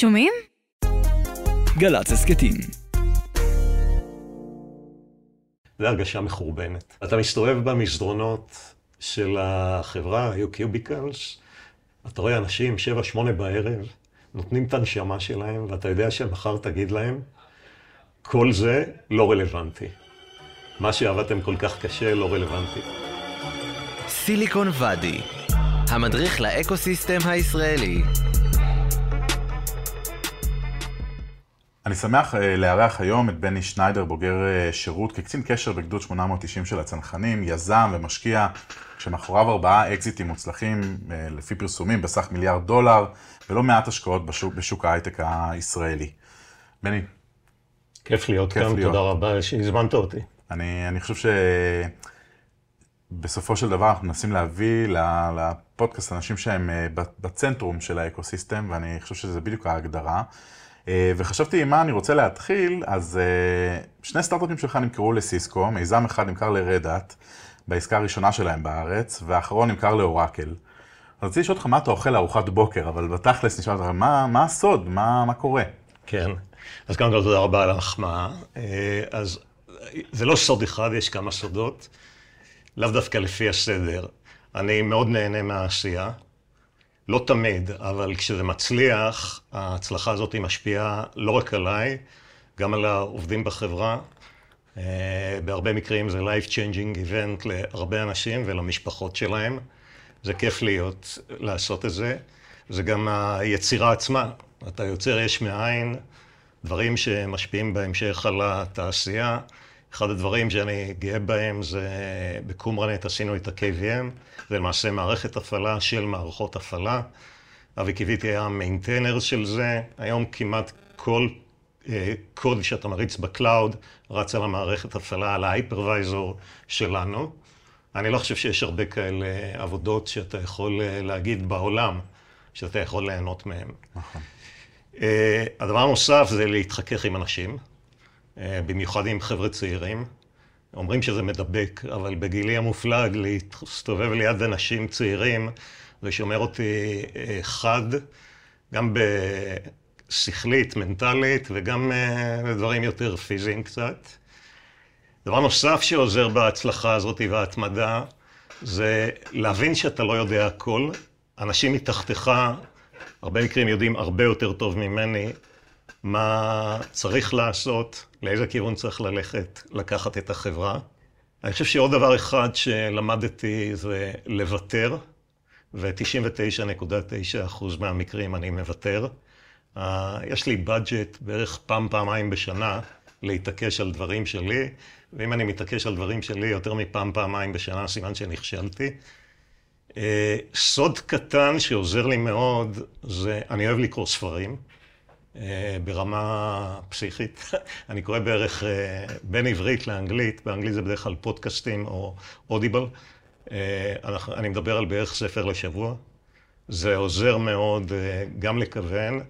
שומעים? גל"צ הסכתים. זה הרגשה מחורבנת. אתה מסתובב במסדרונות של החברה, היו קיוביקלס, אתה רואה אנשים, שבע, שמונה בערב, נותנים את הנשמה שלהם, ואתה יודע שמחר תגיד להם, כל זה לא רלוונטי. מה שעבדתם כל כך קשה לא רלוונטי. סיליקון ואדי, המדריך לאקוסיסטם הישראלי. אני שמח אה, לארח היום את בני שניידר, בוגר אה, שירות כקצין קשר בגדוד 890 של הצנחנים, יזם ומשקיע, שמאחוריו ארבעה אקזיטים מוצלחים, אה, לפי פרסומים, בסך מיליארד דולר, ולא מעט השקעות בשוק, בשוק ההייטק הישראלי. בני. כיף להיות כיף כאן, להיות. תודה רבה שהזמנת אותי. אני, אני חושב שבסופו של דבר אנחנו מנסים להביא לפודקאסט אנשים שהם בצנטרום של האקוסיסטם, ואני חושב שזה בדיוק ההגדרה. אה, וחשבתי עם מה אני רוצה להתחיל, אז אה, שני סטארט-אפים שלך נמכרו לסיסקו, מיזם אחד נמכר לרדאט, בעסקה הראשונה שלהם בארץ, והאחרון נמכר לאורקל. אז רציתי לשאול אותך מה אתה אוכל לארוחת בוקר, אבל בתכלס נשאל אותך, מה, מה הסוד? מה, מה קורה? כן, אז קודם כל תודה רבה על המחמאה. אה, אז זה לא סוד אחד, יש כמה סודות, לאו דווקא לפי הסדר. אני מאוד נהנה מהעשייה. לא תמיד, אבל כשזה מצליח, ההצלחה הזאת משפיעה לא רק עליי, גם על העובדים בחברה. Uh, בהרבה מקרים זה life changing event להרבה אנשים ולמשפחות שלהם. זה כיף להיות, לעשות את זה. זה גם היצירה עצמה. אתה יוצר יש מאין, דברים שמשפיעים בהמשך על התעשייה. אחד הדברים שאני גאה בהם זה בקומראנט עשינו את ה-KVM, זה למעשה מערכת הפעלה של מערכות הפעלה. אבי קיויתי היה maintainer של זה, היום כמעט כל אה, קוד שאתה מריץ ב cloud רץ על המערכת הפעלה, על ה hypervisor שלנו. אני לא חושב שיש הרבה כאלה עבודות שאתה יכול אה, להגיד בעולם, שאתה יכול ליהנות מהן. נכון. אה, הדבר הנוסף זה להתחכך עם אנשים. אה, במיוחד עם חבר'ה צעירים. אומרים שזה מדבק, אבל בגילי המופלג להסתובב ליד אנשים צעירים, זה שומר אותי אה, חד, גם בשכלית, מנטלית, וגם אה, בדברים יותר פיזיים קצת. דבר נוסף שעוזר בהצלחה הזאת וההתמדה, זה להבין שאתה לא יודע הכל. אנשים מתחתיך, הרבה מקרים יודעים הרבה יותר טוב ממני, מה צריך לעשות, לאיזה כיוון צריך ללכת, לקחת את החברה. אני חושב שעוד דבר אחד שלמדתי זה לוותר, ו-99.9% מהמקרים אני מוותר. Uh, יש לי בדג'ט בערך פעם, פעמיים בשנה להתעקש על דברים שלי, ואם אני מתעקש על דברים שלי יותר מפעם, פעמיים בשנה, סימן שנכשלתי. Uh, סוד קטן שעוזר לי מאוד, זה אני אוהב לקרוא ספרים. אה, ברמה פסיכית. אני קורא בערך אה, בין עברית לאנגלית, באנגלית זה בדרך כלל פודקאסטים או אודיבל. אה, אני מדבר על בערך ספר לשבוע. זה עוזר מאוד גם לכוון,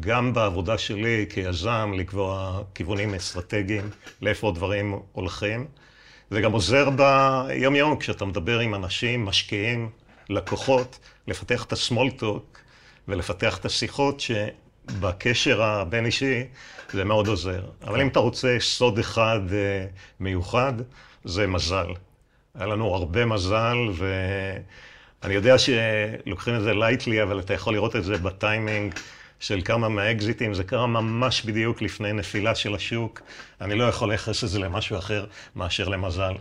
גם בעבודה שלי כיזם לקבוע כיוונים אסטרטגיים, לאיפה הדברים הולכים. זה גם עוזר ביום-יום כשאתה מדבר עם אנשים, משקיעים, לקוחות, לפתח את ה-small talk ולפתח את השיחות בקשר הבין-אישי זה מאוד עוזר. אבל אם אתה רוצה סוד אחד אה, מיוחד, זה מזל. היה לנו הרבה מזל, ואני יודע שלוקחים את זה לייטלי, אבל אתה יכול לראות את זה בטיימינג של כמה מהאקזיטים. זה קרה ממש בדיוק לפני נפילה של השוק. אני לא יכול לייחס את זה למשהו אחר מאשר למזל.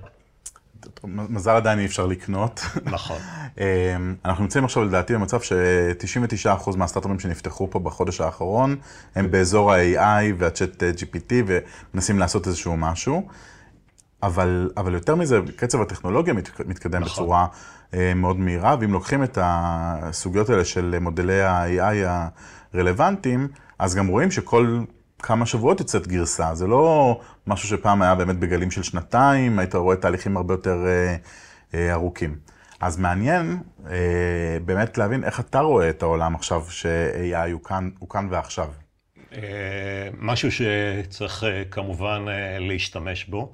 מזל עדיין אי אפשר לקנות. נכון. אמ, אנחנו נמצאים עכשיו לדעתי במצב ש-99% מהסטארט-אפים שנפתחו פה בחודש האחרון הם באזור ה-AI וה-Chat GPT ומנסים לעשות איזשהו משהו. אבל, אבל יותר מזה, קצב הטכנולוגיה מתקדם נכון. בצורה אה, מאוד מהירה, ואם לוקחים את הסוגיות האלה של מודלי ה-AI הרלוונטיים, אז גם רואים שכל כמה שבועות יוצאת גרסה, זה לא משהו שפעם היה באמת בגלים של שנתיים, היית רואה תהליכים הרבה יותר אה, אה, ארוכים. אז מעניין אה, באמת להבין איך אתה רואה את העולם עכשיו ש-AI הוא כאן, הוא כאן ועכשיו. אה, משהו שצריך אה, כמובן אה, להשתמש בו.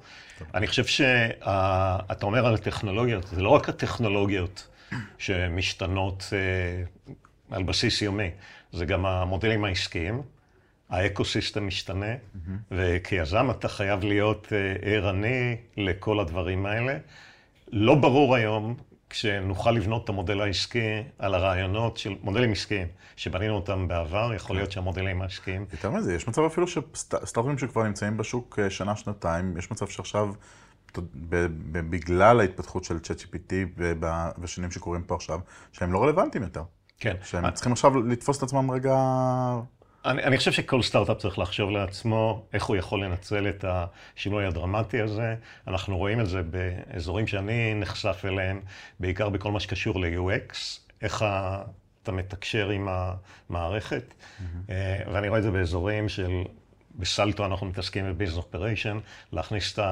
אני חושב שאתה אומר על הטכנולוגיות, זה לא רק הטכנולוגיות שמשתנות על בסיס יומי, זה גם המודלים העסקיים. האקו-סיסטם משתנה, וכיזם אתה חייב להיות אה, ערני לכל הדברים האלה. לא ברור היום, כשנוכל לבנות את המודל העסקי על הרעיונות של מודלים עסקיים, שבנינו אותם בעבר, יכול להיות שהמודלים העסקיים... יותר מזה, יש מצב אפילו שסטארט-אפים שכבר נמצאים בשוק אה, שנה, שנתיים, יש מצב שעכשיו, בגלל ההתפתחות של ChatGPT ושנים שקורים פה עכשיו, שהם לא רלוונטיים יותר. כן. שהם צריכים עכשיו לתפוס את עצמם רגע... אני, אני חושב שכל סטארט-אפ צריך לחשוב לעצמו איך הוא יכול לנצל את השינוי הדרמטי הזה. אנחנו רואים את זה באזורים שאני נחשף אליהם, בעיקר בכל מה שקשור ל-UX, איך ה... אתה מתקשר עם המערכת, mm-hmm. ואני רואה את זה באזורים של, ב Salto אנחנו מתעסקים ב business operation, להכניס את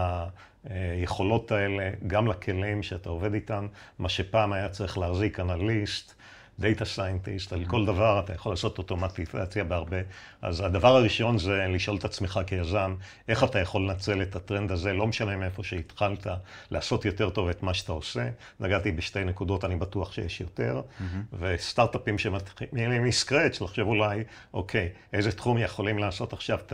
היכולות האלה גם לכלים שאתה עובד איתם, מה שפעם היה צריך להחזיק אנליסט. data scientist, על כל דבר אתה יכול לעשות אוטומטיזציה בהרבה. אז הדבר הראשון זה לשאול את עצמך כיזם, איך אתה יכול לנצל את הטרנד הזה, לא משנה מאיפה שהתחלת, לעשות יותר טוב את מה שאתה עושה. נגעתי בשתי נקודות, אני בטוח שיש יותר. Mm-hmm. וסטארט-אפים שמתחילים מ scratch, לחשוב אולי, אוקיי, איזה תחום יכולים לעשות עכשיו את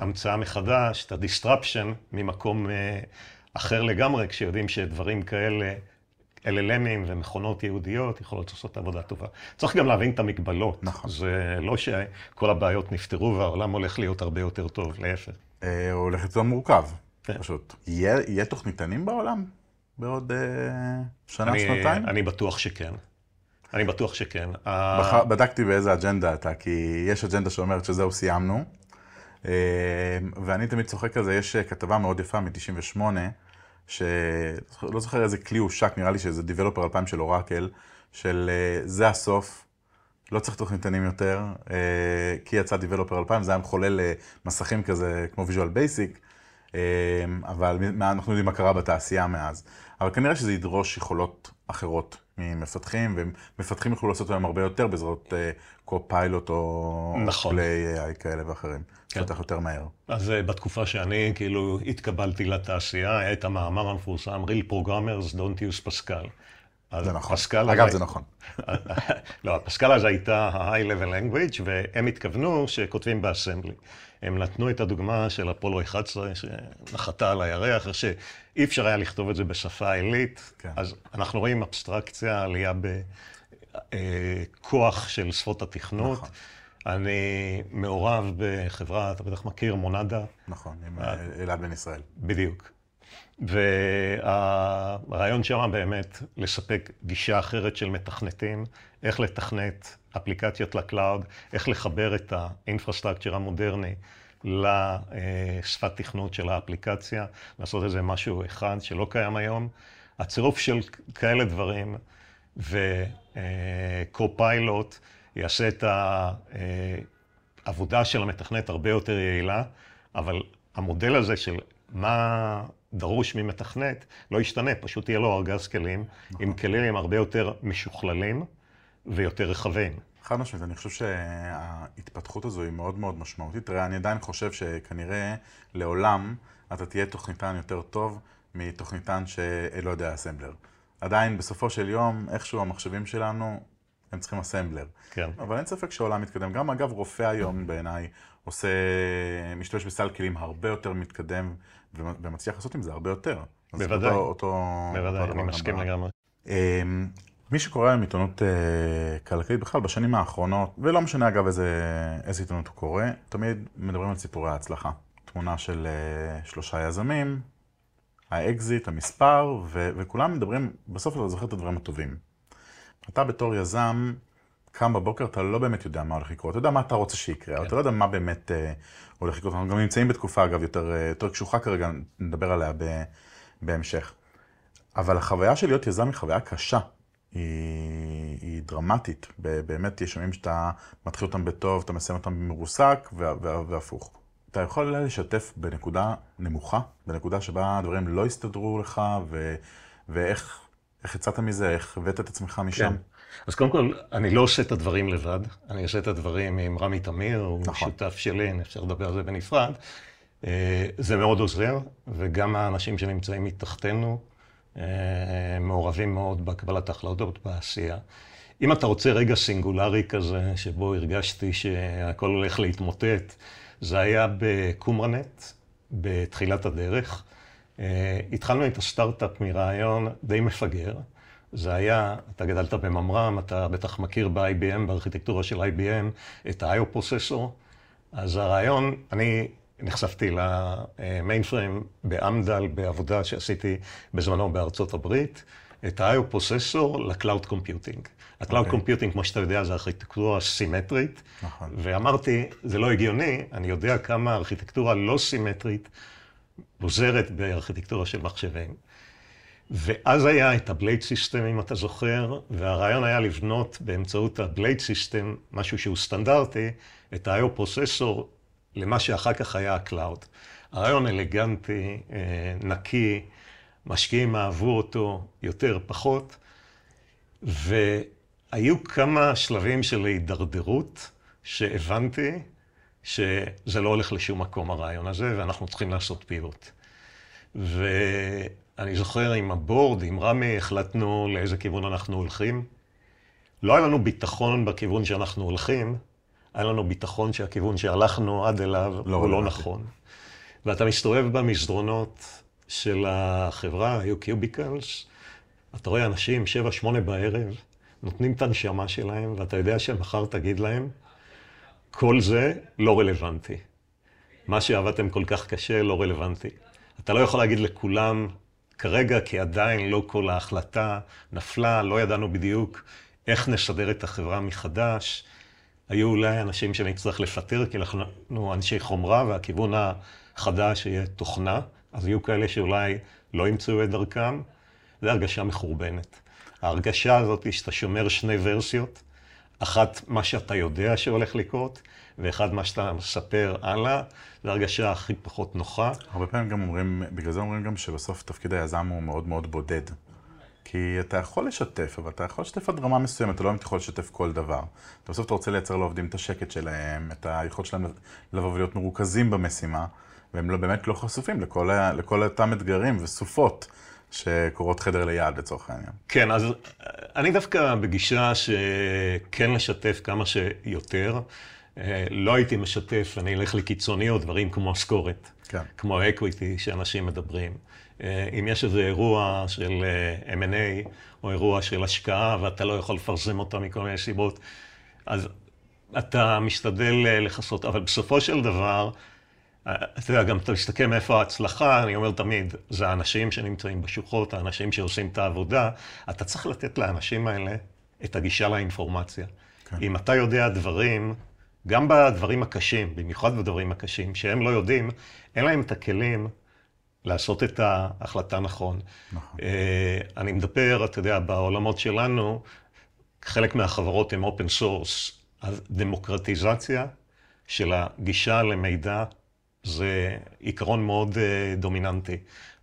ההמצאה מחדש, את ה-disruption ממקום אה, אחר לגמרי, כשיודעים שדברים כאלה... LLMים ומכונות יהודיות יכולות לעשות עבודה טובה. צריך גם להבין את המגבלות. נכון. זה לא שכל הבעיות נפתרו והעולם הולך להיות הרבה יותר טוב, להפך. אה, הוא הולך להיות מורכב, כן. פשוט. יהיה, יהיה תוכניתנים בעולם בעוד אה, שנה, אני, שנתיים? אני בטוח שכן. אני בטוח שכן. בח... בדקתי באיזה אג'נדה אתה, כי יש אג'נדה שאומרת שזהו, סיימנו. אה, ואני תמיד צוחק על זה, יש כתבה מאוד יפה מ-98, שלא זוכר איזה כלי הושק, נראה לי שזה Developer 2000 של אורקל, של uh, זה הסוף, לא צריך תוכניתנים יותר, uh, כי יצא Developer 2000, זה היה מחולל uh, מסכים כזה כמו Visual Basic, אבל אנחנו יודעים מה קרה בתעשייה מאז. אבל כנראה שזה ידרוש יכולות אחרות ממפתחים, ומפתחים יוכלו לעשות היום הרבה יותר בעזרת קו-פיילוט או נכון. פליי AI כאלה ואחרים. כן. בטח יותר מהר. אז בתקופה שאני כאילו התקבלתי לתעשייה, היה את המאמר המפורסם, Real Programmers Don't Use Pascal. זה נכון. פסקל אגב, זה נכון. לא, פסקל אז הייתה ה-high level language, והם התכוונו שכותבים באסמבלי. הם נתנו את הדוגמה של אפולו 11, שנחתה על הירח, שאי אפשר היה לכתוב את זה בשפה עילית. כן. אז אנחנו רואים אבסטרקציה, עלייה בכוח של שפות התכנות. נכון. אני מעורב בחברה, אתה בטח מכיר, Monada. נכון, עם אה, אלעד בן ישראל. בדיוק. והרעיון שם באמת לספק גישה אחרת של מתכנתים, איך לתכנת אפליקציות ל cloud, איך לחבר את ה infrastructure המודרני לשפת תכנות של האפליקציה, לעשות איזה משהו אחד שלא קיים היום. הצירוף של כאלה דברים וקו-פיילוט יעשה את העבודה של המתכנת הרבה יותר יעילה, אבל המודל הזה של מה דרוש ממתכנת לא ישתנה, פשוט יהיה לו ארגז כלים, נכון. עם כלים הרבה יותר משוכללים ויותר רחבים. חד משמעית, אני חושב שההתפתחות הזו היא מאוד מאוד משמעותית. תראה, אני עדיין חושב שכנראה לעולם אתה תהיה תוכניתן יותר טוב מתוכניתן שלא יודע אסמבלר. עדיין בסופו של יום, איכשהו המחשבים שלנו, הם צריכים אסמבלר. כן. אבל אין ספק שהעולם מתקדם. גם אגב, רופא היום בעיניי עושה, משתמש בסל כלים הרבה יותר מתקדם ומצליח לעשות עם זה הרבה יותר. בוודאי. אותו, אותו, בוודאי, אותו אני מסכים לגמרי. אמ, מי שקורא היום עיתונות אה, כלכלית בכלל בשנים האחרונות, ולא משנה אגב איזה, איזה עיתונות הוא קורא, תמיד מדברים על סיפורי ההצלחה. תמונה של אה, שלושה יזמים, האקזיט, המספר, ו- וכולם מדברים, בסוף אתה זוכר את הדברים הטובים. אתה בתור יזם, קם בבוקר, אתה לא באמת יודע מה הולך לקרות, אתה יודע מה אתה רוצה שיקרה, כן. אתה לא יודע מה באמת אה, הולך לקרות. אנחנו גם נמצאים בתקופה, אגב, יותר, אה, יותר קשוחה כרגע, נדבר עליה ב, בהמשך. אבל החוויה של להיות יזם היא חוויה קשה, היא, היא דרמטית. באמת, יש ימים שאתה מתחיל אותם בטוב, אתה מסיים אותם במרוסק, והפוך. אתה יכול לשתף בנקודה נמוכה, בנקודה שבה הדברים לא הסתדרו לך, ו, ואיך יצאת מזה, איך הבאת את עצמך משם? כן. אז קודם כל, אני לא עושה את הדברים לבד, אני עושה את הדברים עם רמי תמיר, הוא נכון. שותף שלי, אפשר לדבר על זה בנפרד. אה, זה מאוד עוזר, וגם האנשים שנמצאים מתחתנו אה, מעורבים מאוד בקבלת החלטות בעשייה. אם אתה רוצה רגע סינגולרי כזה, שבו הרגשתי שהכל הולך להתמוטט, זה היה בקומרנט, בתחילת הדרך. אה, התחלנו את הסטארט-אפ מרעיון די מפגר. זה היה, אתה גדלת בממר"ם, אתה בטח מכיר ב-IBM, בארכיטקטורה של IBM, את ה-IO פרוססור. אז הרעיון, אני נחשפתי ל mainframe ב Amdahl, בעבודה שעשיתי בזמנו בארצות הברית, את ה-IO processor ל-Cloud Computing. ה-Cloud okay. אוקיי. Computing, כמו שאתה יודע, זה ארכיטקטורה סימטרית. נכון. ואמרתי, זה לא הגיוני, אני יודע כמה ארכיטקטורה לא סימטרית עוזרת בארכיטקטורה של מחשבים. ואז היה את ה blade system, אם אתה זוכר, והרעיון היה לבנות באמצעות ה blade system, משהו שהוא סטנדרטי, את ה-IO processor למה שאחר כך היה ה cloud. הרעיון אלגנטי, אה, נקי, משקיעים אהבו אותו יותר, פחות, והיו כמה שלבים של הידרדרות שהבנתי שזה לא הולך לשום מקום הרעיון הזה, ואנחנו צריכים לעשות pivot. ואני זוכר עם ה board, עם רמי, החלטנו לאיזה כיוון אנחנו הולכים. לא היה לנו ביטחון בכיוון שאנחנו הולכים, היה לנו ביטחון שהכיוון שהלכנו עד אליו לא הוא לא. נכון. ואתה מסתובב במסדרונות של החברה, היו קיוביקלס, אתה רואה אנשים, שבע, שמונה בערב, נותנים את הנשמה שלהם, ואתה יודע שמחר תגיד להם, כל זה לא רלוונטי. מה שעבדתם כל כך קשה לא רלוונטי. אתה לא יכול להגיד לכולם כרגע, כי עדיין לא כל ההחלטה נפלה, לא ידענו בדיוק איך נסדר את החברה מחדש. היו אולי אנשים שנצטרך לפטר, כי אנחנו אנשי חומרה, והכיוון החדש יהיה תוכנה, אז יהיו כאלה שאולי לא ימצאו את דרכם. זו הרגשה מחורבנת. ההרגשה הזאת היא שאתה שומר שני ורסיות, אחת מה שאתה יודע שהולך לקרות, ואחד מה שאתה מספר הלאה, זו הרגשה הכי פחות נוחה. הרבה פעמים גם אומרים, בגלל זה אומרים גם שבסוף תפקיד היזם הוא מאוד מאוד בודד. כי אתה יכול לשתף, אבל אתה יכול לשתף עד רמה מסוימת, אתה לא באמת יכול לשתף כל דבר. בסוף אתה רוצה לייצר לעובדים את השקט שלהם, את היכולת שלהם לבוא ולהיות מרוכזים במשימה, והם לא, באמת לא חשופים לכל, ה- לכל אותם אתגרים וסופות שקורות חדר ליד לצורך העניין. כן, אז אני דווקא בגישה שכן לשתף כמה שיותר. אה, לא הייתי משתף, אני אלך לקיצוניות, דברים כמו משכורת, כן. כמו אקוויטי שאנשים מדברים. אה, אם יש איזה אירוע של אה, M&A או אירוע של השקעה ואתה לא יכול לפרסם אותה מכל מיני סיבות, אז אתה משתדל אה, לכסות, אבל בסופו של דבר, אה, אתה יודע, גם אתה מסתכל מאיפה ההצלחה, אני אומר תמיד, זה האנשים שנמצאים בשוחות, האנשים שעושים את העבודה. אתה צריך לתת לאנשים האלה את הגישה לאינפורמציה. כן. אם אתה יודע דברים, גם בדברים הקשים, במיוחד בדברים הקשים, שהם לא יודעים, אין להם את הכלים לעשות את ההחלטה נכון. נכון. אה, אני מדבר, אתה יודע, בעולמות שלנו, חלק מהחברות הן open source, אז דמוקרטיזציה של הגישה למידע זה עיקרון מאוד אה, דומיננטי.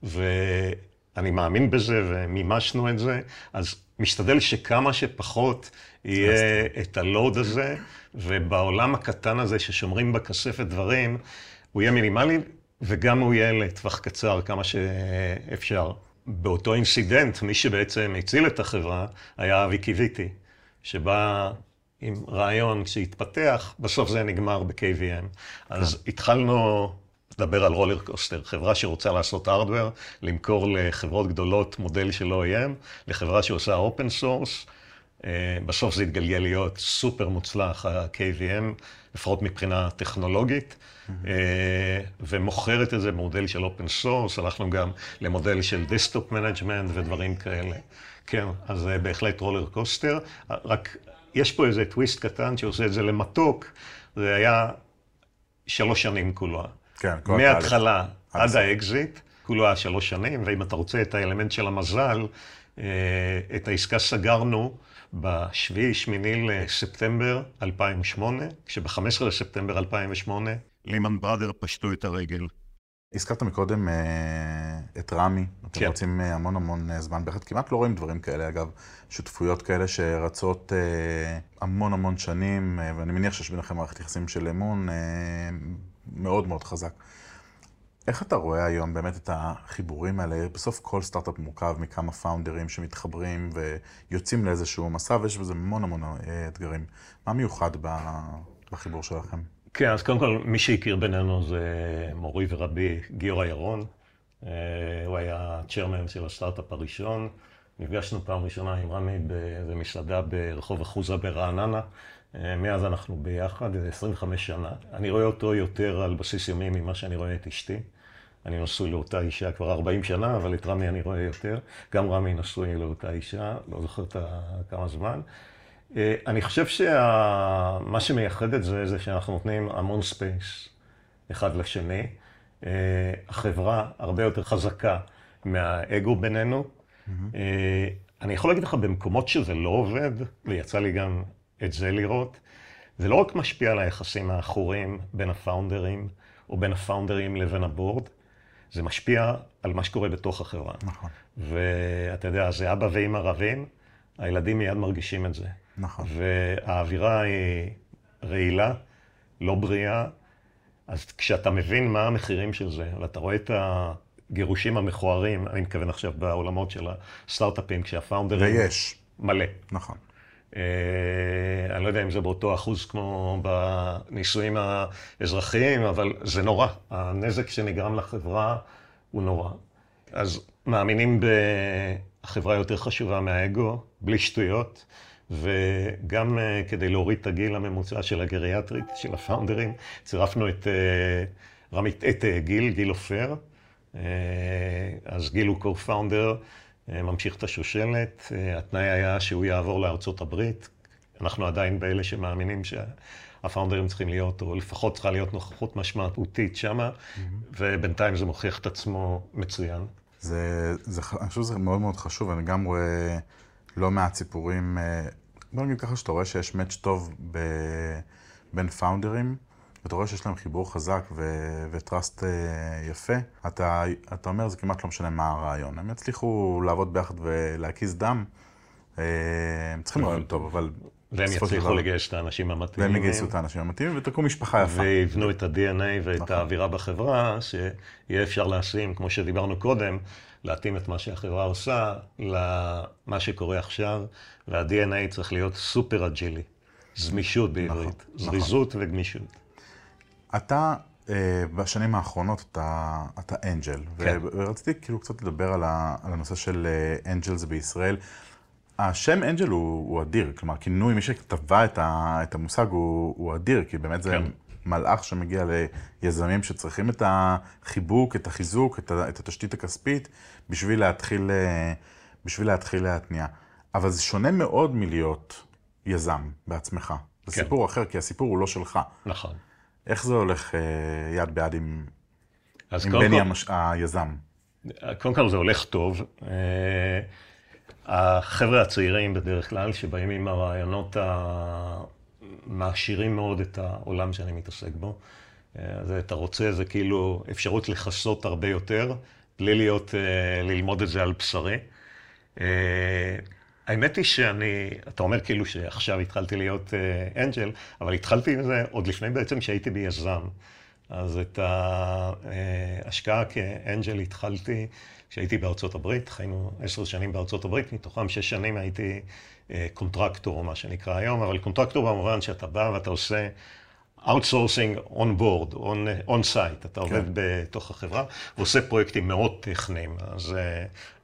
ואני מאמין בזה ומימשנו את זה, אז משתדל שכמה שפחות יהיה את ה load הזה, ובעולם הקטן הזה ששומרים בכספת דברים, הוא יהיה מינימלי, וגם הוא יהיה לטווח קצר כמה שאפשר. באותו incident, מי שבעצם הציל את החברה היה אבי קיויתי, שבא עם רעיון שהתפתח, בסוף זה נגמר ב-KVM. אז התחלנו לדבר על roller coaster, חברה שרוצה לעשות hardware, למכור לחברות גדולות מודל של OEM, לחברה שעושה open source. בסוף זה התגלגל להיות סופר מוצלח, ה-KVM, לפחות מבחינה טכנולוגית, אה, ומוכרת את זה במודל של open source, הלכנו גם למודל של desktop management ודברים כאלה. כן, אז זה בהחלט roller coaster, רק יש פה איזה טוויסט קטן שעושה את זה למתוק, זה היה שלוש שנים כולו. כן, כל מההתחלה התהליך. עד הסוף. האקזיט, כולו היה שלוש שנים, ואם אתה רוצה את האלמנט של המזל, אה, את העסקה סגרנו בשביעי, שמיני לספטמבר 2008, כשב-15 לספטמבר 2008, Lehman Brothers פשטו את הרגל. הזכרת מקודם אה, את רמי, אתם כן. רוצים אה, המון המון אה, זמן, בהחלט כמעט לא רואים דברים כאלה, אגב, שותפויות כאלה שרצות המון המון שנים, ואני מניח שיש ביניכם מערכת יחסים של אמון מאוד מאוד חזק. איך אתה רואה היום באמת את החיבורים האלה? בסוף כל סטארט-אפ מורכב מכמה פאונדרים שמתחברים ויוצאים לאיזשהו מסע, ויש בזה המון המון אתגרים. מה מיוחד בחיבור שלכם? כן, אז קודם כל, מי שהכיר בינינו זה מורי ורבי גיורא ירון. אה, הוא היה צ'רמן של הסטארט-אפ הראשון. נפגשנו פעם ראשונה עם רמי באיזה מסעדה ברחוב אחוזה ברעננה. אה, מאז אנחנו ביחד, 25 שנה. אני רואה אותו יותר על בסיס יומי ממה שאני רואה את אשתי. אני נשוי לאותה אישה כבר 40 שנה, אבל את רמי אני רואה יותר. גם רמי נשוי לאותה אישה, לא זוכר כמה זמן. אה, אני חושב שמה שמייחד את זה, זה שאנחנו נותנים המון space אחד לשני. אה, החברה הרבה יותר חזקה מהאגו בינינו. Mm-hmm. אני יכול להגיד לך, במקומות שזה לא עובד, ויצא לי גם את זה לראות, זה לא רק משפיע על היחסים העכורים בין הפאונדרים, או בין הפאונדרים לבין הבורד, זה משפיע על מה שקורה בתוך החברה. נכון. ואתה יודע, זה אבא ואמא רבים, הילדים מיד מרגישים את זה. נכון. והאווירה היא רעילה, לא בריאה, אז כשאתה מבין מה המחירים של זה, ואתה רואה את הגירושים המכוערים, אני מתכוון עכשיו בעולמות של הסטארט-אפים, כשהפאונדרים... ויש. מלא. נכון. אה, אני לא יודע אם זה באותו אחוז כמו בנישואים האזרחיים, אבל זה נורא. הנזק שנגרם לחברה הוא נורא. אז מאמינים בחברה יותר חשובה מהאגו, בלי שטויות, וגם אה, כדי להוריד את הגיל הממוצע של הגריאטרית, של הפאונדרים, צירפנו את, אה, רמית, את גיל, גיל אופר. אז גיל הוא co-founder. אה, ממשיך את השושלת. אה, התנאי היה שהוא יעבור לארצות הברית. אנחנו עדיין באלה שמאמינים שהפאונדרים צריכים להיות, או לפחות צריכה להיות נוכחות משמעותית שמה, mm-hmm. ובינתיים זה מוכיח את עצמו מצוין. זה, זה, אני חושב שזה מאוד מאוד חשוב, אני גם רואה לא מעט סיפורים, אה, בוא נגיד ככה שאתה רואה שיש מאץ' טוב ב, בין פאונדרים. ואתה רואה שיש להם חיבור חזק וטראסט אה, יפה, אתה, אתה אומר, זה כמעט לא משנה מה הרעיון. הם יצליחו לעבוד ביחד ולהקיז דם, אה, הם צריכים רעיון טוב, אבל... והם יצליחו לגייס את האנשים המתאימים. והם יגייסו את האנשים המתאימים ותקום משפחה יפה. ויבנו את ה-DNA ואת נכון. האווירה בחברה, שיהיה אפשר לשים, כמו שדיברנו קודם, להתאים את מה שהחברה עושה למה שקורה עכשיו, וה-DNA צריך להיות סופר agile-י. גמישות בעברית. נכון, זריזות נכון. וגמישות. אתה, אה, בשנים האחרונות, אתה, אתה angel. כן. ורציתי כאילו קצת לדבר על, ה, על הנושא של אה, angels בישראל. השם angel הוא, הוא אדיר, כלומר, כינוי, מי שטבע את, את המושג הוא, הוא אדיר, כי באמת זה כן. מלאך שמגיע ליזמים שצריכים את החיבוק, את החיזוק, את, ה, את התשתית הכספית, בשביל להתחיל, אה, בשביל להתחיל להתניע. אבל זה שונה מאוד מלהיות יזם בעצמך. זה כן. סיפור אחר, כי הסיפור הוא לא שלך. נכון. איך זה הולך אה, יד ביד עם, עם בני כל... המש... היזם? קודם כל זה הולך טוב. אה, החבר'ה הצעירים בדרך כלל, שבאים עם הרעיונות המעשירים מאוד את העולם שאני מתעסק בו. אה, אז אתה רוצה, זה כאילו אפשרות לכסות הרבה יותר, בלי להיות, ללמוד את זה על בשרי. האמת היא שאני, אתה אומר כאילו שעכשיו התחלתי להיות אנג'ל, אבל התחלתי עם זה עוד לפני בעצם שהייתי ביזם. אז את ההשקעה כאנג'ל התחלתי כשהייתי בארצות הברית, חיינו עשר שנים בארצות הברית, מתוכם שש שנים הייתי contractor, מה שנקרא היום, אבל contractor במובן שאתה בא ואתה עושה outsourcing on board, on site, אתה עובד כן. בתוך החברה, ועושה פרויקטים מאוד טכניים, אז uh,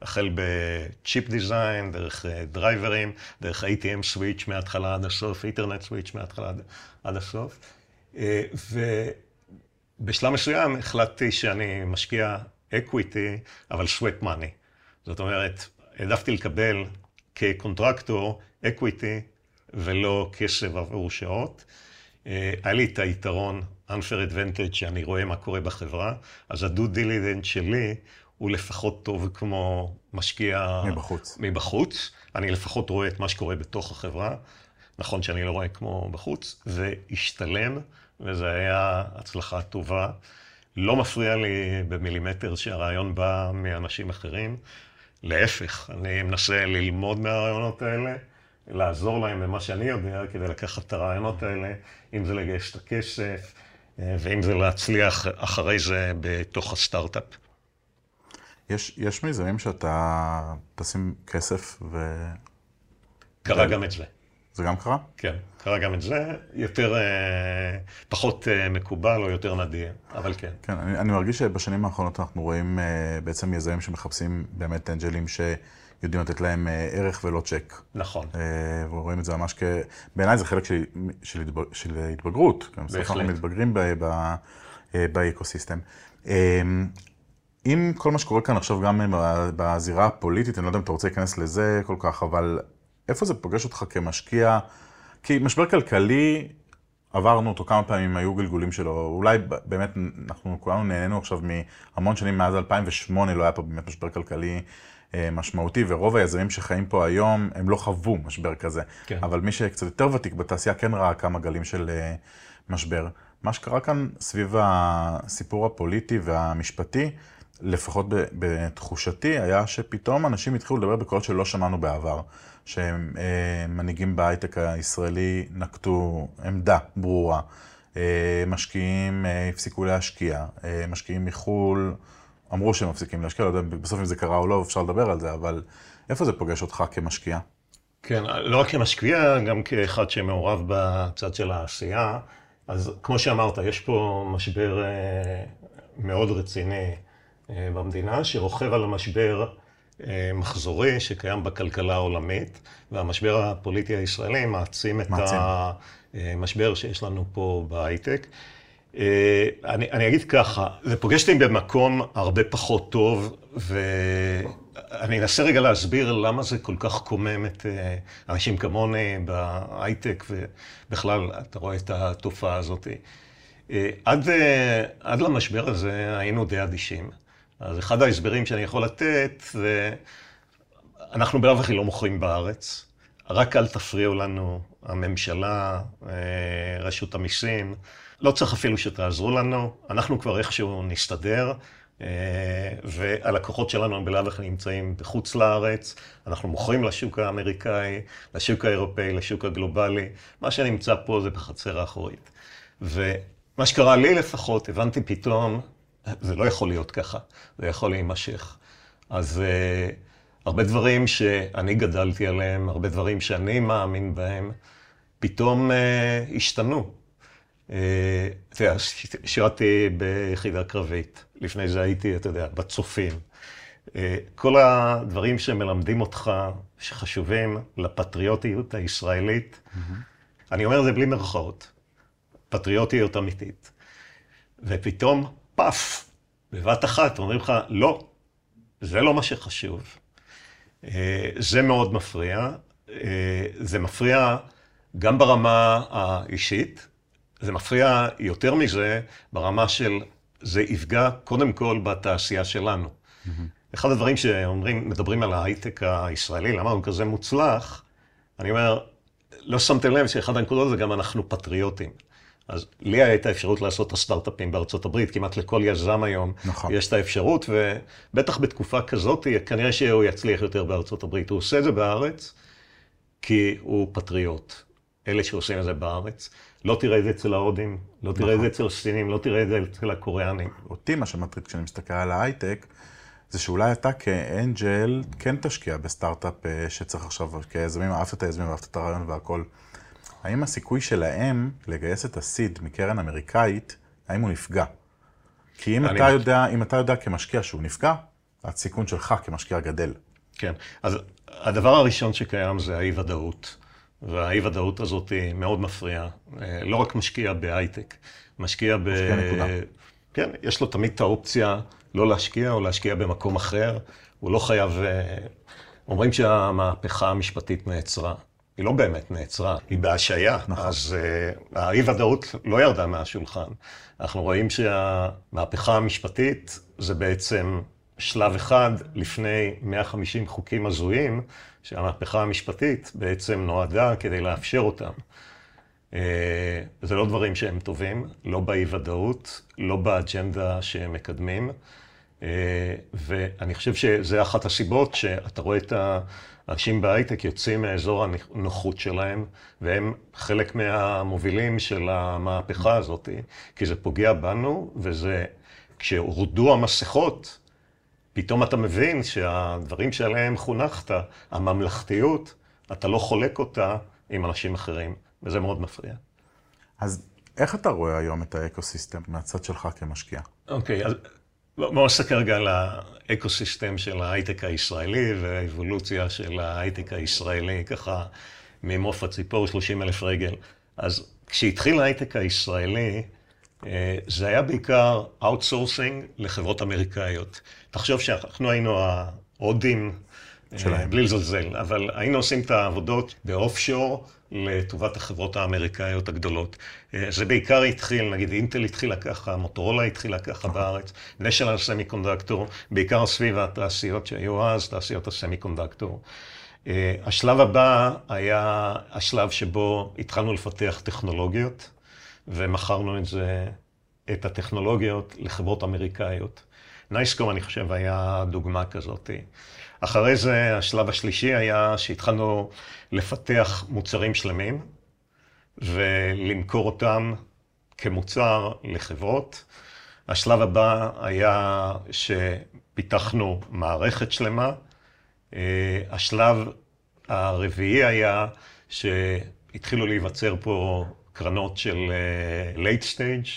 החל ב chip design, דרך driverים, דרך ATM switch מההתחלה עד הסוף, internet switch מההתחלה עד, עד הסוף. ובשלב מסוים החלטתי שאני משקיע equity, אבל sweat money. זאת אומרת, העדפתי לקבל כ contractor equity ולא כסף עבור שעות. אה, היה לי את היתרון, unfair advantage, שאני רואה מה קורה בחברה, אז ה due diligence שלי הוא לפחות טוב כמו משקיע... מבחוץ. מבחוץ. אני לפחות רואה את מה שקורה בתוך החברה. נכון שאני לא רואה כמו בחוץ, זה השתלם, וזו היה הצלחה טובה. לא מפריע לי במילימטר שהרעיון בא מאנשים אחרים. להפך, אני מנסה ללמוד מהרעיונות האלה. לעזור להם במה שאני יודע, כדי לקחת את הרעיונות האלה, אם זה לגייס את הכסף, אה, ואם זה להצליח אחרי זה בתוך הסטארט-אפ. יש, יש מיזמים שאתה תשים כסף ו... קרה גם את זה. זה גם קרה? כן, קרה גם את זה. יותר, אה, פחות אה, מקובל או יותר נדיר, אבל כן. כן, אני, אני מרגיש שבשנים האחרונות אנחנו רואים אה, בעצם יזמים שמחפשים באמת אנג'לים שיודעים לתת להם ערך ולא צ'ק. נכון. ורואים את זה ממש כ... בעיניי זה חלק של, של, התבג... של התבגרות. בסוף אנחנו בהחלט. מתבגרים ב... ב... באקוסיסטם. עם כל מה שקורה כאן עכשיו גם בזירה הפוליטית, אני לא יודע אם אתה רוצה להיכנס לזה כל כך, אבל איפה זה פוגש אותך כמשקיע? כי משבר כלכלי, עברנו אותו כמה פעמים, היו גלגולים שלו. אולי באמת, אנחנו כולנו נהנינו עכשיו מהמון שנים, מאז 2008 לא היה פה באמת משבר כלכלי אה, משמעותי, ורוב היזמים שחיים פה היום, הם לא חוו משבר כזה. כן. אבל מי שקצת יותר ותיק בתעשייה כן ראה כמה גלים של אה, משבר. מה שקרה כאן סביב הסיפור הפוליטי והמשפטי, לפחות בתחושתי, היה שפתאום אנשים התחילו לדבר בקולות שלא שמענו בעבר. שמנהיגים בהייטק הישראלי נקטו עמדה ברורה. אה, משקיעים אה, הפסיקו להשקיע, אה, משקיעים מחו"ל אמרו שהם מפסיקים להשקיע, לא יודע בסוף אם זה קרה או לא, אפשר לדבר על זה, אבל איפה זה פוגש אותך כמשקיע? כן, לא רק כמשקיע, גם כאחד שמעורב בצד של העשייה. אז כמו שאמרת, יש פה משבר אה, מאוד רציני אה, במדינה, שרוכב על המשבר אה, מחזורי שקיים בכלכלה העולמית, והמשבר הפוליטי הישראלי מעצים את מעצים. המשבר שיש לנו פה בהייטק. אה, אני, אני אגיד ככה, זה פוגש אותי במקום הרבה פחות טוב, ואני אנסה רגע להסביר למה זה כל כך קומם את אה, אנשים כמוני בהייטק, ובכלל, אתה רואה את התופעה הזאת. אה, עד, אה, עד למשבר הזה היינו די אדישים. אז אחד ההסברים שאני יכול לתת זה, אנחנו בלאו הכי לא מוכרים בארץ, רק אל תפריעו לנו, הממשלה, אה, רשות המיסים, לא צריך אפילו שתעזרו לנו, אנחנו כבר איכשהו נסתדר, אה, והלקוחות שלנו הם בלאו הכי נמצאים בחוץ לארץ, אנחנו מוכרים לשוק האמריקאי, לשוק האירופאי, לשוק הגלובלי, מה שנמצא פה זה בחצר האחורית. ומה שקרה לי לפחות, הבנתי פתאום, זה לא יכול להיות ככה, זה יכול להימשך. אז uh, הרבה דברים שאני גדלתי עליהם, הרבה דברים שאני מאמין בהם, פתאום uh, השתנו. Uh, אתה יודע, ש- שירתי ביחידה קרבית, לפני זה הייתי, אתה יודע, בצופים. Uh, כל הדברים שמלמדים אותך, שחשובים לפטריוטיות הישראלית, אני אומר את זה בלי מירכאות, פטריוטיות אמיתית. ופתאום, פאף, בבת אחת אומרים לך, לא, זה לא מה שחשוב. אה, זה מאוד מפריע. אה, זה מפריע גם ברמה האישית, זה מפריע יותר מזה ברמה של זה יפגע קודם כל בתעשייה שלנו. אחד הדברים שאומרים, מדברים על ההייטק הישראלי, למה הוא כזה מוצלח, אני אומר, לא שמתם לב שאחד הנקודות זה גם אנחנו פטריוטים. אז לי הייתה אפשרות לעשות את הסטארט-אפים בארצות הברית, כמעט לכל יזם היום נכון. יש את האפשרות, ובטח בתקופה כזאת, כנראה שהוא יצליח יותר בארצות הברית. הוא עושה את זה בארץ, כי הוא פטריוט. אלה שעושים את זה בארץ. לא תראה את זה אצל ההודים, לא תראה את זה אצל הסינים, לא תראה את זה אצל הקוריאנים. אותי מה שמטריד כשאני מסתכל על ההייטק, זה שאולי אתה כאנג'ל כן תשקיע בסטארט-אפ אה, שצריך עכשיו, כיזמים, אהבת את היזמים, אהבת את הרעיון והכל. האם הסיכוי שלהם לגייס את הסיד מקרן אמריקאית, האם הוא נפגע? כי אם אתה יודע, אם אתה יודע כמשקיע שהוא נפגע, הסיכון שלך כמשקיע גדל. כן, אז הדבר הראשון שקיים זה האי-ודאות. והאי-ודאות הזאת היא מאוד מפריעה. אה, לא רק משקיע בהייטק, משקיע ב... משקיע נקודה. כן, יש לו תמיד את האופציה לא להשקיע או להשקיע במקום אחר. הוא לא חייב... אה, אומרים שהמהפכה המשפטית נעצרה. היא לא באמת נעצרה, היא בהשעיה. נכון. אז uh, האי-ודאות לא ירדה מהשולחן. אנחנו רואים שהמהפכה המשפטית זה בעצם שלב אחד לפני 150 חוקים הזויים, שהמהפכה המשפטית בעצם נועדה כדי לאפשר אותם. Uh, זה לא דברים שהם טובים, לא באי-ודאות, לא באג'נדה שהם מקדמים. ואני חושב שזה אחת הסיבות שאתה רואה את האנשים בהייטק יוצאים מאזור הנוחות שלהם, והם חלק מהמובילים של המהפכה הזאת, כי זה פוגע בנו, וזה, כשהורדו המסכות, פתאום אתה מבין שהדברים שעליהם חונכת, הממלכתיות, אתה לא חולק אותה עם אנשים אחרים, וזה מאוד מפריע. אז איך אתה רואה היום את האקו-סיסטם מהצד שלך כמשקיע? אוקיי, okay, אז בואו נסתכל רגע על האקו-סיסטם של ההייטק הישראלי והאבולוציה של ההייטק הישראלי, ככה ממעוף הציפור, 30 אלף רגל. אז כשהתחיל ההייטק הישראלי, אה, זה היה בעיקר outsourcing לחברות אמריקאיות. תחשוב שאנחנו היינו ההודים, אה, שלהם. בלי לזלזל, אבל היינו עושים את העבודות ב offshore לטובת החברות האמריקאיות הגדולות. אה, זה בעיקר התחיל, נגיד אינטל התחילה ככה, מוטורולה התחילה ככה בארץ, נשיונל סמי קונדקטור, בעיקר סביב התעשיות שהיו אז, תעשיות הסמי קונדקטור. השלב הבא היה השלב שבו התחלנו לפתח טכנולוגיות. ומכרנו את זה, את הטכנולוגיות לחברות אמריקאיות. נייסקום, אני חושב, היה דוגמה כזאת. אחרי זה, השלב השלישי היה שהתחלנו לפתח מוצרים שלמים ולמכור אותם כמוצר לחברות. השלב הבא היה שפיתחנו מערכת שלמה. אה, השלב הרביעי היה שהתחילו להיווצר פה קרנות של late stage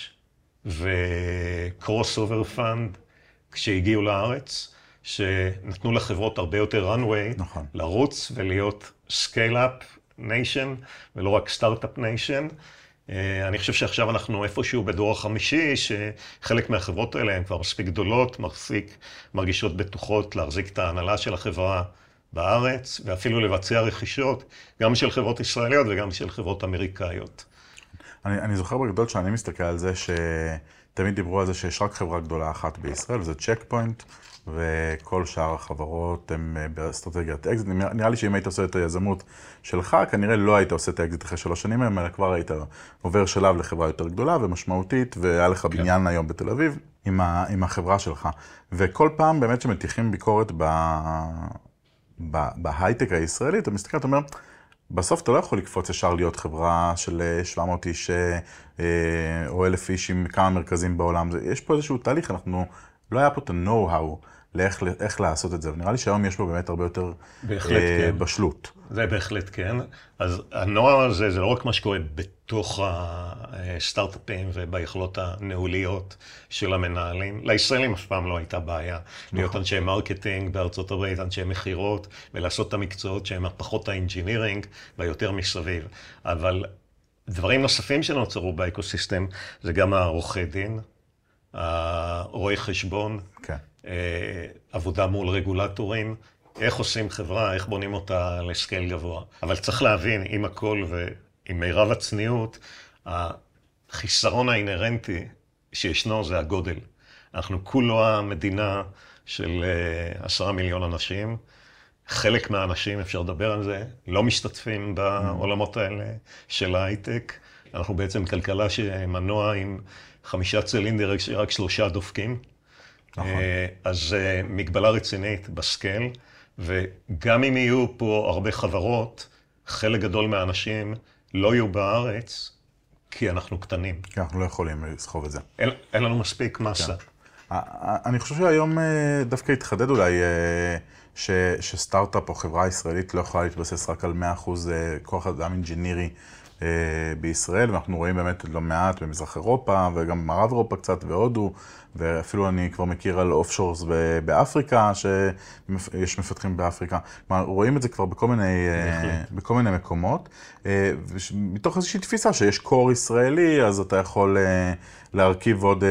ו-cross over fund כשהגיעו לארץ, שנתנו לחברות הרבה יותר runway נכון. לרוץ ולהיות scale-up nation ולא רק startup nation. Uh, אני חושב שעכשיו אנחנו איפשהו בדור החמישי, שחלק מהחברות האלה הן כבר מספיק גדולות, מספיק מרגישות בטוחות להחזיק את ההנהלה של החברה בארץ, ואפילו לבצע רכישות, גם של חברות ישראליות וגם של חברות אמריקאיות. אני, אני זוכר בגדול שאני מסתכל על זה שתמיד דיברו על זה שיש רק חברה גדולה אחת בישראל, זה צ'ק פוינט, וכל שאר החברות הן אה, באסטרטגיית אקזיט. נראה, לי שאם היית עושה את היזמות שלך, כנראה לא היית עושה את האקזיט אחרי שלוש שנים היום, אלא כבר היית עובר שלב לחברה יותר גדולה ומשמעותית, והיה לך כן. בניין היום בתל אביב עם, ה, עם החברה שלך. וכל פעם באמת שמטיחים ביקורת ב... בהייטק הישראלי, אתה מסתכל, אתה אומר, בסוף אתה לא יכול לקפוץ ישר להיות חברה של 700 אה, איש אה, או אלף איש עם כמה מרכזים בעולם. יש פה איזשהו תהליך, אנחנו, לא היה פה את ה-know-how לאיך לעשות את זה, ונראה לי שהיום יש פה באמת הרבה יותר בהחלט אה, כן. בשלות. זה בהחלט כן. אז הנוער הזה, זה לא רק מה שקורה בתוך הסטארט-אפים וביכולות הניהוליות של המנהלים. לישראלים אף פעם לא הייתה בעיה נכון. להיות אנשי marketing בארצות הברית, אנשי מכירות, ולעשות את המקצועות שהם פחות ה engineering והיותר מסביב. אבל דברים נוספים שנוצרו באקוסיסטם זה גם העורכי דין, הרואי חשבון, כן. אה, עבודה מול רגולטורים. איך עושים חברה, איך בונים אותה לסקייל גבוה. אבל צריך להבין, עם הכל ועם מירב הצניעות, החיסרון האינהרנטי שישנו זה הגודל. אנחנו כולו המדינה של אה, עשרה מיליון אנשים. חלק מהאנשים, אפשר לדבר על זה, לא משתתפים בעולמות האלה של ההייטק. אנחנו בעצם כלכלה שמנוע עם חמישה צילינדר, רק שלושה דופקים. נכון. אה, אז אה, מגבלה רצינית בסקייל. וגם אם יהיו פה הרבה חברות, חלק גדול מהאנשים לא יהיו בארץ, כי אנחנו קטנים. כי אנחנו לא יכולים לסחוב את זה. אין, אין לנו מספיק מסה. כן. אני חושב שהיום אה, דווקא התחדד אולי אה, ש, שסטארט-אפ או חברה ישראלית לא יכולה להתבסס רק על 100% אה, כוח אדם engineering בישראל, ואנחנו רואים באמת לא מעט במזרח אירופה, וגם במערב אירופה קצת, והודו, ואפילו אני כבר מכיר על offshores באפריקה, שיש מפתחים באפריקה. כלומר, רואים את זה כבר בכל מיני, אה, בכל מיני מקומות, אה, מתוך איזושהי תפיסה שיש core ישראלי, אז אתה יכול אה, להרכיב עוד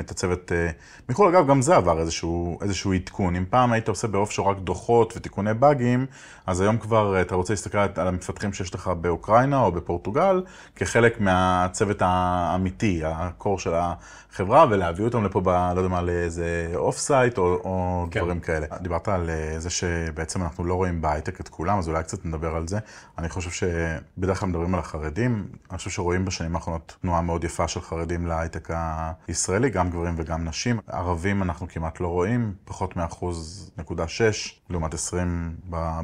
את הצוות מחו"ל. אגב, גם זה עבר איזשהו, איזשהו עדכון. אם פעם היית עושה ב offshore רק דוחות ותיקוני באגים, אז היום כבר אתה רוצה להסתכל על המפתחים שיש לך באוקראינה או בפורטוגל. כחלק מהצוות האמיתי, ה core של החברה, ולהביא אותם לפה, ב, לא יודע מה, לאיזה offsite או, או כן. דברים כאלה. דיברת על זה שבעצם אנחנו לא רואים בהייטק את כולם, אז אולי קצת נדבר על זה. אני חושב שבדרך כלל מדברים על החרדים, אני חושב שרואים בשנים האחרונות תנועה מאוד יפה של חרדים להייטק הישראלי, גם גברים וגם נשים. ערבים אנחנו כמעט לא רואים, פחות מאחוז נקודה שש, לעומת עשרים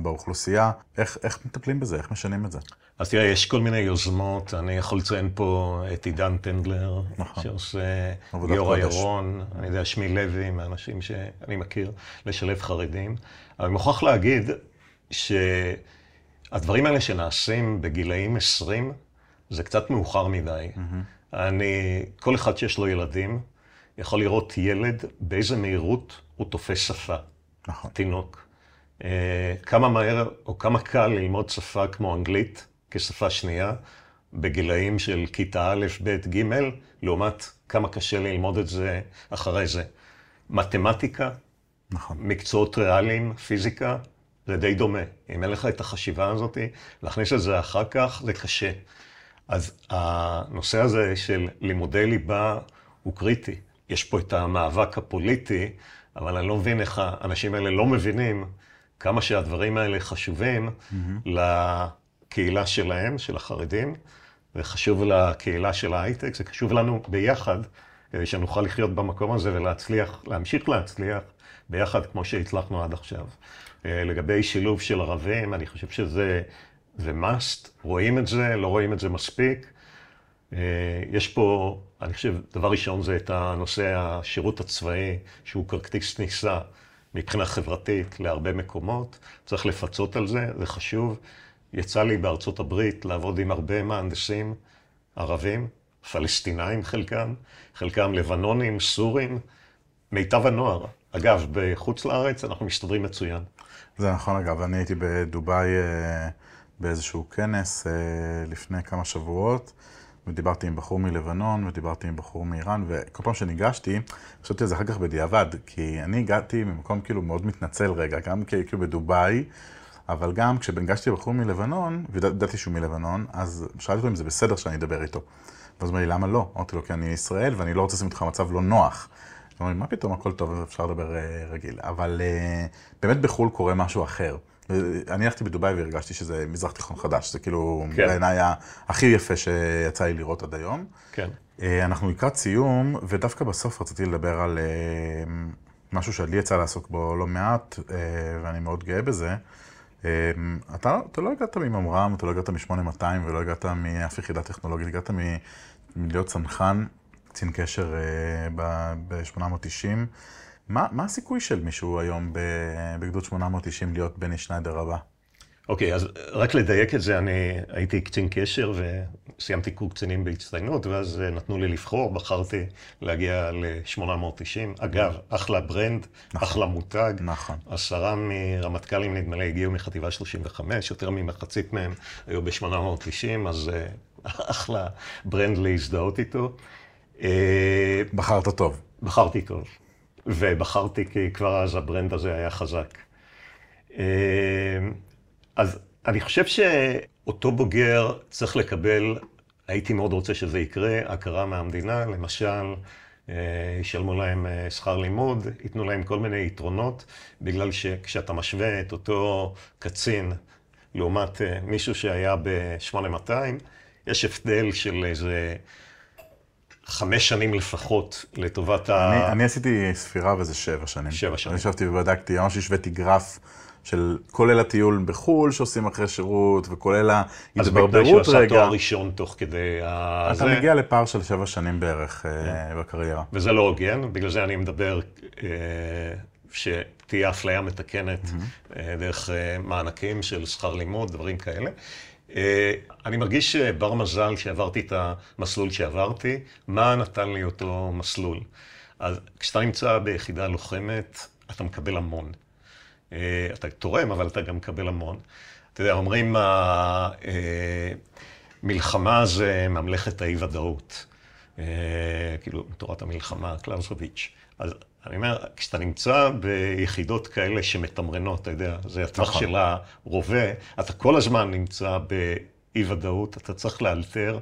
באוכלוסייה. איך, איך מטפלים בזה? איך משנים את זה? אז תראה, יש כל מיני יוזמות, אני יכול לציין פה את עידן טנדלר, נכון. שעושה יורא ירון, אני יודע, שמי לוי, מהאנשים שאני מכיר, לשלב חרדים. אבל אני מוכרח להגיד שהדברים האלה שנעשים בגילאים 20, זה קצת מאוחר מדי. Mm-hmm. אני, כל אחד שיש לו ילדים, יכול לראות ילד באיזה מהירות הוא תופס שפה. נכון. תינוק. אה, כמה מהר או כמה קל ללמוד שפה כמו אנגלית כשפה שנייה בגילאים של כיתה א', ב', ג', לעומת כמה קשה ללמוד את זה אחרי זה. מתמטיקה, נכון. מקצועות ריאליים, פיזיקה, זה די דומה. אם אין לך את החשיבה הזאת, להכניס את זה אחר כך, זה קשה. אז הנושא הזה של לימודי ליבה הוא קריטי. יש פה את המאבק הפוליטי, אבל אני לא מבין איך האנשים האלה לא מבינים כמה שהדברים האלה חשובים mm-hmm. לקהילה שלהם, של החרדים, זה חשוב לקהילה של ההייטק, זה חשוב לנו ביחד, כדי שנוכל לחיות במקום הזה ולהצליח, להמשיך להצליח ביחד כמו שהצלחנו עד עכשיו. אה, לגבי שילוב של ערבים, אני חושב שזה זה must, רואים את זה, לא רואים את זה מספיק. אה, יש פה, אני חושב, דבר ראשון זה את הנושא השירות הצבאי, שהוא כרטיס כניסה מבחינה חברתית להרבה מקומות. צריך לפצות על זה, זה חשוב. יצא לי בארצות הברית לעבוד עם הרבה מהנדסים ערבים, פלסטינאים חלקם, חלקם לבנונים, סורים, מיטב הנוער. אגב, בחוץ לארץ אנחנו מסתדרים מצוין. זה נכון, אגב, אני הייתי בדובאי אה, באיזשהו כנס אה, לפני כמה שבועות. ודיברתי עם בחור מלבנון, ודיברתי עם בחור מאיראן, וכל פעם שניגשתי, חשבתי על זה אחר כך בדיעבד, כי אני הגעתי ממקום כאילו מאוד מתנצל רגע, גם כאילו בדובאי, אבל גם כשניגשתי לבחור מלבנון, וידעתי שהוא מלבנון, אז שאלתי אותו אם זה בסדר שאני אדבר איתו. ואז אומר לי, למה לא? אמרתי לו, כי אני ישראל, ואני לא רוצה לשים אותך במצב לא נוח. לי, מה פתאום, הכל טוב, אפשר לדבר אה, רגיל. אבל אה, באמת בחו"ל קורה משהו אחר. אני הלכתי בדובאי והרגשתי שזה מזרח תיכון חדש, זה כאילו כן. בעיניי הכי יפה שיצא לי לראות עד היום. כן. אה, אנחנו לקראת סיום, ודווקא בסוף רציתי לדבר על משהו שלי יצא לעסוק בו לא מעט, ואני מאוד גאה בזה. אתה, אתה לא הגעת מממר"ם, אתה לא הגעת מ-8200 ולא הגעת מאף יחידה טכנולוגית, הגעת מלהיות צנחן, קצין קשר ב-890. מה, מה הסיכוי של מישהו היום בגדוד 890 להיות בני שניידר הבא? אוקיי, okay, אז רק לדייק את זה, אני הייתי קצין קשר וסיימתי קור קצינים בהצטיינות, ואז נתנו לי לבחור, בחרתי להגיע ל-890. אגב, אחלה ברנד, נכון, אחלה מותג. נכון. עשרה מרמטכ"לים, נדמה לי, הגיעו מחטיבה 35, יותר ממחצית מהם היו ב-890, אז אה, אחלה brand להזדהות איתו. אה, בחרת טוב. בחרתי טוב. ובחרתי כי כבר אז ה brand הזה היה חזק. אה, אז אני חושב שאותו בוגר צריך לקבל, הייתי מאוד רוצה שזה יקרה, הכרה מהמדינה, למשל, אה, ישלמו להם אה, שכר לימוד, ייתנו להם כל מיני יתרונות, בגלל שכשאתה משווה את אותו קצין לעומת מישהו שהיה ב-8200, יש הבדל של איזה חמש שנים לפחות לטובת ה... אני, אני עשיתי ספירה וזה שבע שנים. שבע שנים. אני ישבתי ובדקתי, ממש השוויתי גרף של כולל הטיול בחו"ל שעושים אחרי שירות, וכולל ההתברברות רגע. אז בגלל שהוא עשה תואר ראשון תוך כדי ה... אתה מגיע לפער של שבע שנים בערך אה, כן. בקריירה. וזה לא הוגן, בגלל זה אני מדבר אה, שתהיה אפליה מתקנת אה, דרך מענקים של שכר לימוד, דברים כאלה. אה, אני מרגיש בר מזל שעברתי את המסלול שעברתי, מה נתן לי אותו מסלול. אז כשאתה נמצא ביחידה לוחמת, אתה מקבל המון. אה, אתה תורם, אבל אתה גם מקבל המון. אתה יודע, אומרים, מלחמה זה ממלכת האי-ודאות. אה, כאילו, תורת המלחמה, קלאוסוביץ'. אז אני אומר, כשאתה נמצא ביחידות כאלה שמתמרנות, אתה יודע, זה הטווח נכון. של הרובה, אתה כל הזמן נמצא אי-ודאות, אתה צריך לאלתר.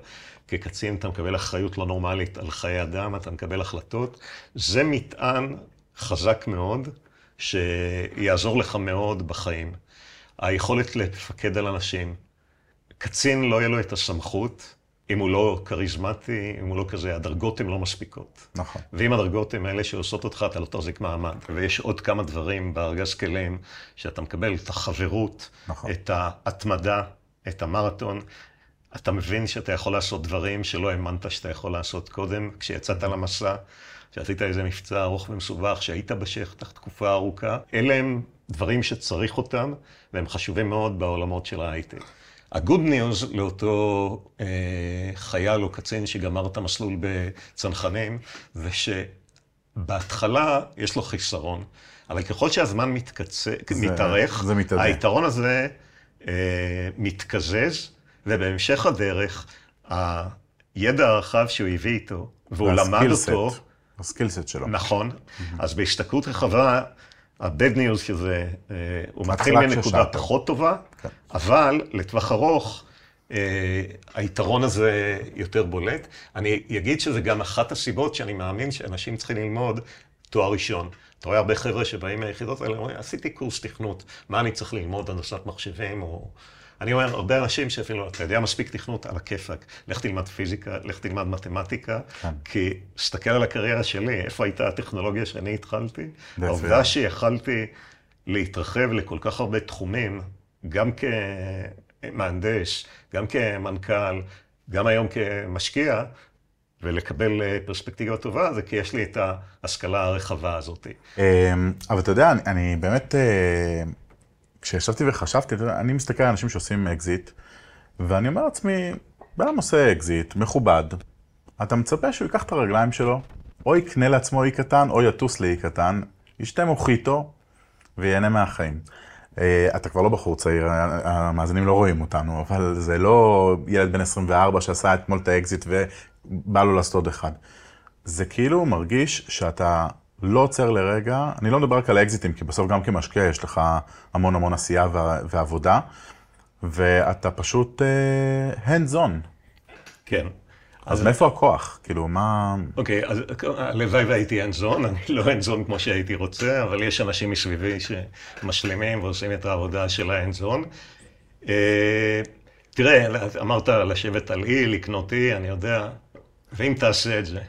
כקצין אתה מקבל אחריות לא נורמלית על חיי אדם, אתה מקבל החלטות. זה מטען חזק מאוד, שיעזור לך מאוד בחיים. היכולת לפקד על אנשים. קצין לא יהיה לו את הסמכות, אם הוא לא כריזמטי, אם הוא לא כזה, הדרגות הן לא מספיקות. נכון. ואם הדרגות הן אלה שעושות אותך, אתה לא תחזיק מעמד. ויש עוד כמה דברים בארגז כלים, שאתה מקבל את החברות, נכון. את ההתמדה, את המרתון. אתה מבין שאתה יכול לעשות דברים שלא האמנת שאתה יכול לעשות קודם, כשיצאת למסע, שעשית איזה מבצע ארוך ומסובך, שהיית בשטח תקופה ארוכה. אלה הם דברים שצריך אותם, והם חשובים מאוד בעולמות של ההייטק. ה good news לאותו אה, חייל או קצין שגמר את המסלול בצנחנים, זה שבהתחלה יש לו חיסרון, אבל ככל שהזמן מתקצ... מתארך, זה מתאדה. היתרון הזה אה, מתקזז, ובהמשך הדרך, הידע הרחב שהוא הביא איתו, והוא למד וה skill set, אותו, הסקילסט שלו. נכון, אז בהסתכלות רחבה, ה-bad news שזה, אה, הוא מתחיל מנקודה. פחות טובה, כן. אבל לטווח ארוך, אה, היתרון הזה יותר בולט. אני אגיד שזה גם אחת הסיבות שאני מאמין שאנשים צריכים ללמוד תואר ראשון. אתה רואה הרבה חבר'ה שבאים מהיחידות האלה, אומרים, עשיתי קורס תכנות, מה אני צריך ללמוד הנדסת מחשבים, או... אני אומר, הרבה אנשים שאפילו, אתה יודע מספיק תכנות על הכיפאק, לך תלמד פיזיקה, לך תלמד מתמטיקה, כן. כי תסתכל על הקריירה שלי, איפה הייתה הטכנולוגיה שאני התחלתי? העובדה. שיכלתי להתרחב לכל כך הרבה תחומים, גם כמהנדס, גם כמנכ"ל, גם היום כמשקיע, ולקבל אה, פרספקטיבה טובה, זה כי יש לי את ההשכלה הרחבה הזאת. אמ, אבל אתה יודע, אני, באמת, אה, כשישבתי וחשבתי, אני מסתכל על אנשים שעושים אקזיט, ואני אומר לעצמי, בן אדם עושה אקזיט, מכובד, אתה מצפה שהוא ייקח את הרגליים שלו, או יקנה לעצמו אי קטן, או יטוס לאי קטן, ישתה מוחיטו, וייהנה מהחיים. אה, אתה כבר לא בחור צעיר, ה- המאזינים לא רואים אותנו, אבל זה לא ילד בן 24 שעשה אתמול את האקזיט ובא לו לעשות עוד אחד. זה כאילו מרגיש שאתה לא עוצר לרגע, אני לא מדבר רק על האקזיטים, כי בסוף גם כמשקיע יש לך המון המון עשייה ועבודה, ואתה פשוט uh, hands on. כן. אז מאיפה הכוח? כאילו, מה... אוקיי, אז הלוואי והייתי אנזון, אני לא אנזון כמו שהייתי רוצה, אבל יש אנשים מסביבי שמשלימים ועושים את העבודה של האנזון. אה, תראה, אמרת לשבת על אי, לקנות אי, אני יודע, ואם תעשה את זה,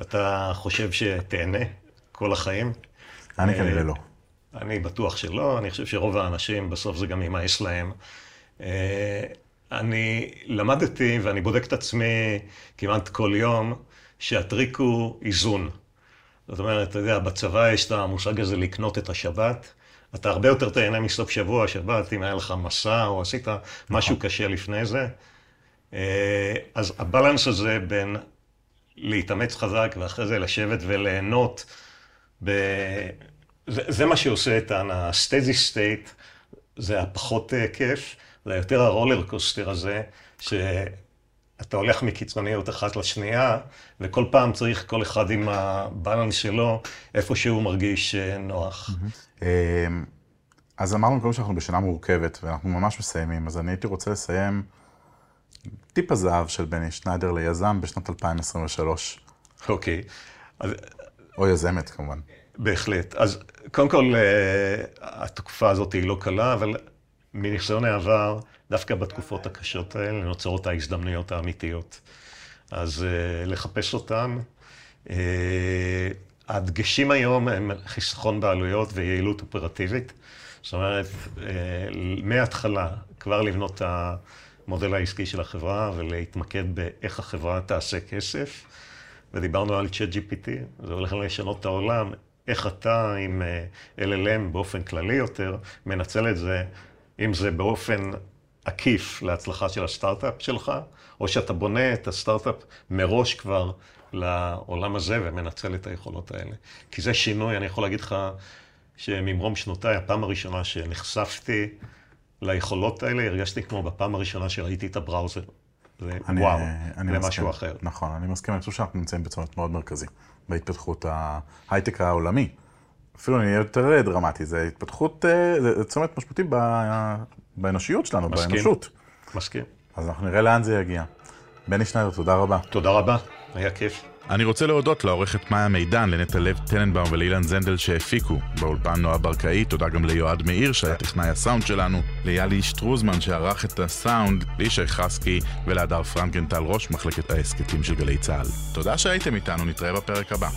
אתה חושב שתהנה כל החיים? אני אה, כנראה לא. אני בטוח שלא, אני חושב שרוב האנשים, בסוף זה גם יימאס להם. אני למדתי, ואני בודק את עצמי כמעט כל יום, שהטריק הוא איזון. זאת אומרת, אתה יודע, בצבא יש את המושג הזה לקנות את השבת. אתה הרבה יותר תהנה מסוף שבוע, שבת, אם היה לך מסע או עשית משהו קשה לפני זה. אה, אז הבלנס הזה בין להתאמץ חזק ואחרי זה לשבת וליהנות, ב... זה, זה מה שעושה את ה-steady state, זה הפחות אה, כיף, זה יותר הרולר קוסטר הזה, שאתה הולך מקיצוניות אחת לשנייה, וכל פעם צריך כל אחד עם הבלנס שלו, איפה שהוא מרגיש אה, נוח. אמ, אז אמרנו קודם שאנחנו בשנה מורכבת, ואנחנו ממש מסיימים, אז אני הייתי רוצה לסיים טיפ הזהב של בני שניידר ליזם בשנת 2023, אוקיי. אז או יזמת כמובן. בהחלט. אז קודם כל, אה, התקופה הזאת היא לא קלה, אבל מניסיון העבר, דווקא בתקופות הקשות האלה נוצרות ההזדמנויות האמיתיות. אז אה, לחפש אותן. אה, הדגשים היום הם חיסכון בעלויות ויעילות אופרטיבית. זאת אומרת, אה, מההתחלה כבר לבנות את המודל העסקי של החברה ולהתמקד באיך החברה תעשה כסף. ודיברנו על ChatGPT, זה הולך לשנות את העולם. איך אתה עם LLM באופן כללי יותר, מנצל את זה, אם זה באופן עקיף להצלחה של הסטארט-אפ שלך, או שאתה בונה את הסטארט-אפ מראש כבר לעולם הזה ומנצל את היכולות האלה. כי זה שינוי, אני יכול להגיד לך שממרום שנותיי, הפעם הראשונה שנחשפתי ליכולות האלה, הרגשתי כמו בפעם הראשונה שראיתי את הבראוזר. זה אני- וואו, אני זה מסכים. משהו אחר. נכון, אני מסכים, אני חושב שאנחנו נמצאים בצומת מאוד מרכזי בהתפתחות ההייטק העולמי. אפילו אני אהיה יותר דרמטי, זה התפתחות, אה, זה צומת משמעותי ב- באנושיות שלנו, מסכים. באנושות. מסכים. אז אנחנו נראה לאן זה יגיע. בני שניידר, תודה רבה. תודה רבה, היה כיף. אני רוצה להודות לעורכת מאיה מידן, לנטע לב טננבאום ולאילן זנדל שהפיקו. באולפן נועה ברקאי, תודה גם ליועד מאיר שהיה טכנאי הסאונד שלנו, ליאלי שטרוזמן שערך את הסאונד, לישי חסקי ולהדר פרנקנטל ראש מחלקת ההסכתים של גלי צה"ל. תודה שהייתם איתנו, נתראה בפרק הבא.